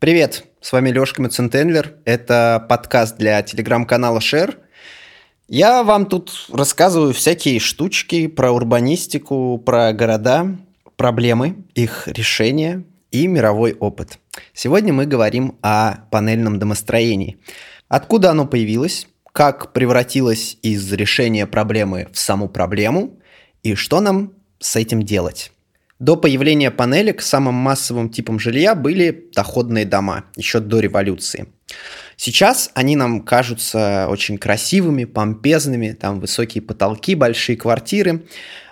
Привет, с вами Лёшка Мецентенвер. Это подкаст для телеграм-канала Share. Я вам тут рассказываю всякие штучки про урбанистику, про города, проблемы, их решения и мировой опыт. Сегодня мы говорим о панельном домостроении. Откуда оно появилось, как превратилось из решения проблемы в саму проблему и что нам с этим делать. До появления панелек самым массовым типом жилья были доходные дома, еще до революции. Сейчас они нам кажутся очень красивыми, помпезными, там высокие потолки, большие квартиры,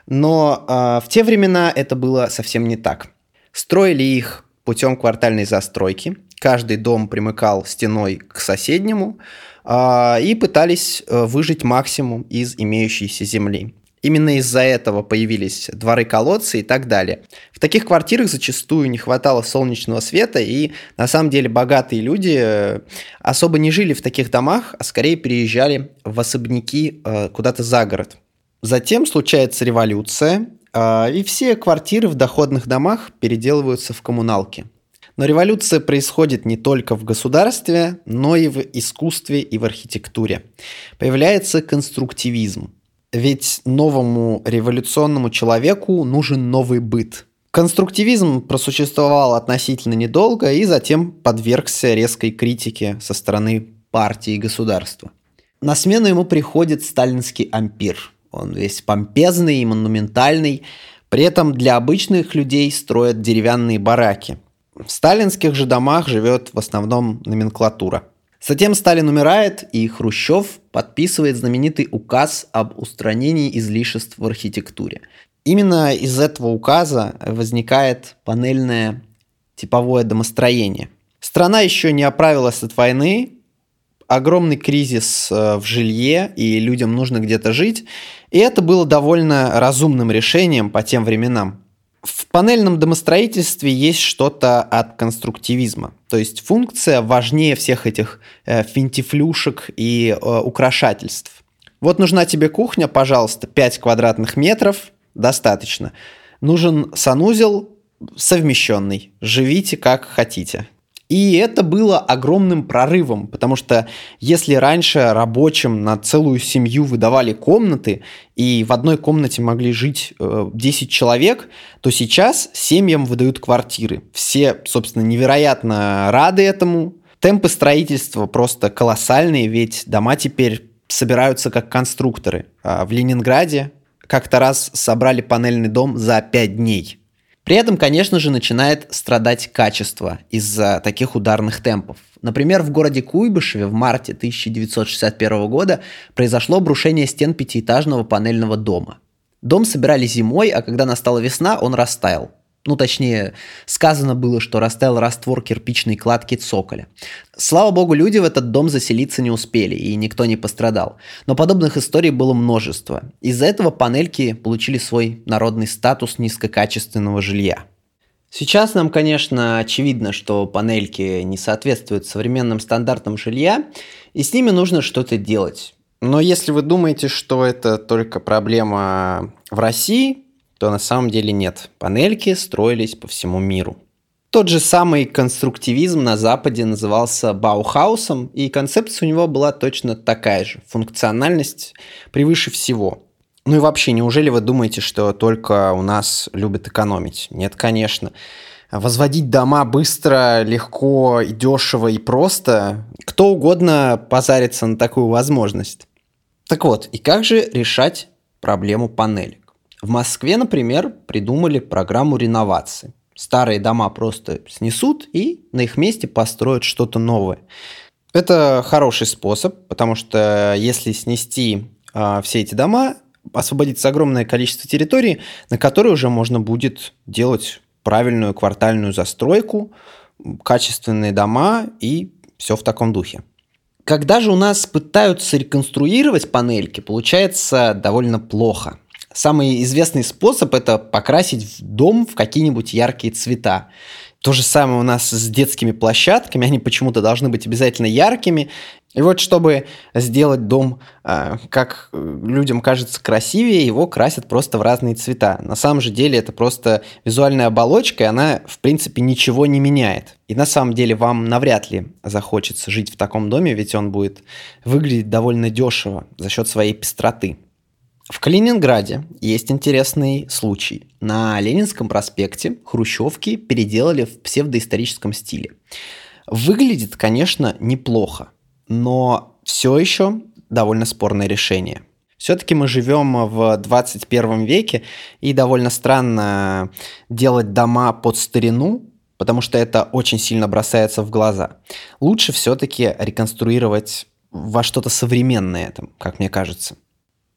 но э, в те времена это было совсем не так. Строили их путем квартальной застройки, каждый дом примыкал стеной к соседнему э, и пытались э, выжить максимум из имеющейся земли. Именно из-за этого появились дворы-колодцы и так далее. В таких квартирах зачастую не хватало солнечного света, и на самом деле богатые люди э, особо не жили в таких домах, а скорее переезжали в особняки э, куда-то за город. Затем случается революция, э, и все квартиры в доходных домах переделываются в коммуналки. Но революция происходит не только в государстве, но и в искусстве и в архитектуре. Появляется конструктивизм. Ведь новому революционному человеку нужен новый быт. Конструктивизм просуществовал относительно недолго и затем подвергся резкой критике со стороны партии и государства. На смену ему приходит сталинский ампир. Он весь помпезный и монументальный, при этом для обычных людей строят деревянные бараки. В сталинских же домах живет в основном номенклатура – Затем Сталин умирает, и Хрущев подписывает знаменитый указ об устранении излишеств в архитектуре. Именно из этого указа возникает панельное типовое домостроение. Страна еще не оправилась от войны, огромный кризис э, в жилье, и людям нужно где-то жить. И это было довольно разумным решением по тем временам. В панельном домостроительстве есть что-то от конструктивизма. То есть функция важнее всех этих э, финтифлюшек и э, украшательств. Вот нужна тебе кухня, пожалуйста, 5 квадратных метров, достаточно. Нужен санузел совмещенный. Живите как хотите. И это было огромным прорывом, потому что если раньше рабочим на целую семью выдавали комнаты, и в одной комнате могли жить э, 10 человек, то сейчас семьям выдают квартиры. Все, собственно, невероятно рады этому. Темпы строительства просто колоссальные, ведь дома теперь собираются как конструкторы. А в Ленинграде как-то раз собрали панельный дом за 5 дней. При этом, конечно же, начинает страдать качество из-за таких ударных темпов. Например, в городе Куйбышеве в марте 1961 года произошло обрушение стен пятиэтажного панельного дома. Дом собирали зимой, а когда настала весна, он растаял ну точнее, сказано было, что растаял раствор кирпичной кладки цоколя. Слава богу, люди в этот дом заселиться не успели, и никто не пострадал. Но подобных историй было множество. Из-за этого панельки получили свой народный статус низкокачественного жилья. Сейчас нам, конечно, очевидно, что панельки не соответствуют современным стандартам жилья, и с ними нужно что-то делать. Но если вы думаете, что это только проблема в России, то на самом деле нет. Панельки строились по всему миру. Тот же самый конструктивизм на Западе назывался Баухаусом, и концепция у него была точно такая же. Функциональность превыше всего. Ну и вообще, неужели вы думаете, что только у нас любят экономить? Нет, конечно. Возводить дома быстро, легко и дешево и просто. Кто угодно позарится на такую возможность. Так вот, и как же решать проблему панелек? В Москве, например, придумали программу реновации. Старые дома просто снесут и на их месте построят что-то новое. Это хороший способ, потому что если снести э, все эти дома, освободится огромное количество территорий, на которые уже можно будет делать правильную квартальную застройку, качественные дома и все в таком духе. Когда же у нас пытаются реконструировать панельки, получается довольно плохо – Самый известный способ – это покрасить дом в какие-нибудь яркие цвета. То же самое у нас с детскими площадками, они почему-то должны быть обязательно яркими. И вот чтобы сделать дом, а, как людям кажется, красивее, его красят просто в разные цвета. На самом же деле это просто визуальная оболочка, и она, в принципе, ничего не меняет. И на самом деле вам навряд ли захочется жить в таком доме, ведь он будет выглядеть довольно дешево за счет своей пестроты. В Калининграде есть интересный случай. На Ленинском проспекте хрущевки переделали в псевдоисторическом стиле. Выглядит, конечно, неплохо, но все еще довольно спорное решение. Все-таки мы живем в 21 веке, и довольно странно делать дома под старину, потому что это очень сильно бросается в глаза. Лучше все-таки реконструировать во что-то современное, там, как мне кажется.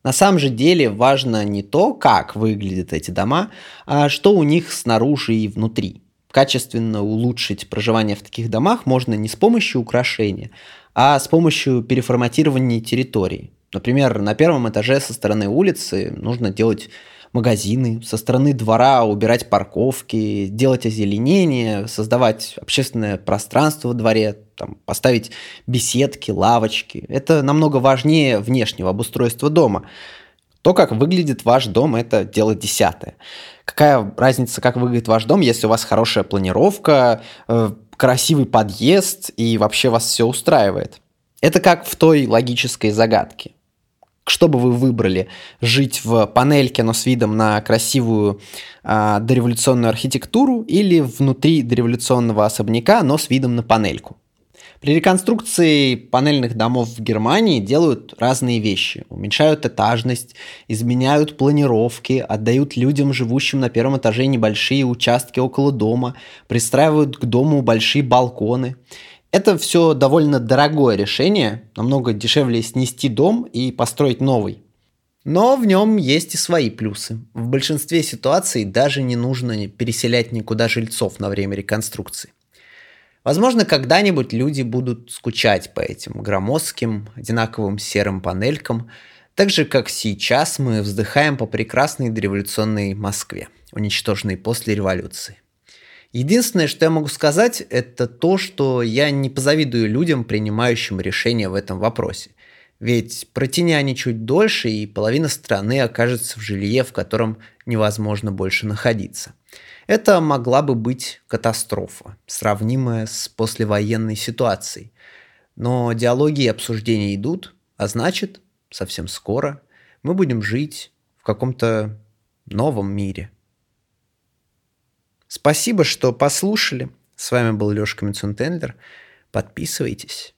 На самом же деле важно не то, как выглядят эти дома, а что у них снаружи и внутри. Качественно улучшить проживание в таких домах можно не с помощью украшения, а с помощью переформатирования территории. Например, на первом этаже со стороны улицы нужно делать магазины, со стороны двора убирать парковки, делать озеленение, создавать общественное пространство во дворе, там, поставить беседки, лавочки. Это намного важнее внешнего обустройства дома. То, как выглядит ваш дом, это дело десятое. Какая разница, как выглядит ваш дом, если у вас хорошая планировка, э, красивый подъезд и вообще вас все устраивает? Это как в той логической загадке что бы вы выбрали? Жить в панельке, но с видом на красивую а, дореволюционную архитектуру или внутри дореволюционного особняка, но с видом на панельку? При реконструкции панельных домов в Германии делают разные вещи. Уменьшают этажность, изменяют планировки, отдают людям, живущим на первом этаже, небольшие участки около дома, пристраивают к дому большие балконы. Это все довольно дорогое решение, намного дешевле снести дом и построить новый. Но в нем есть и свои плюсы. В большинстве ситуаций даже не нужно переселять никуда жильцов на время реконструкции. Возможно, когда-нибудь люди будут скучать по этим громоздким, одинаковым серым панелькам, так же, как сейчас мы вздыхаем по прекрасной дореволюционной Москве, уничтоженной после революции. Единственное, что я могу сказать, это то, что я не позавидую людям, принимающим решения в этом вопросе. Ведь протяни они чуть дольше, и половина страны окажется в жилье, в котором невозможно больше находиться. Это могла бы быть катастрофа, сравнимая с послевоенной ситуацией. Но диалоги и обсуждения идут, а значит, совсем скоро мы будем жить в каком-то новом мире – Спасибо, что послушали. С вами был Лешка Мицунтендлер. Подписывайтесь.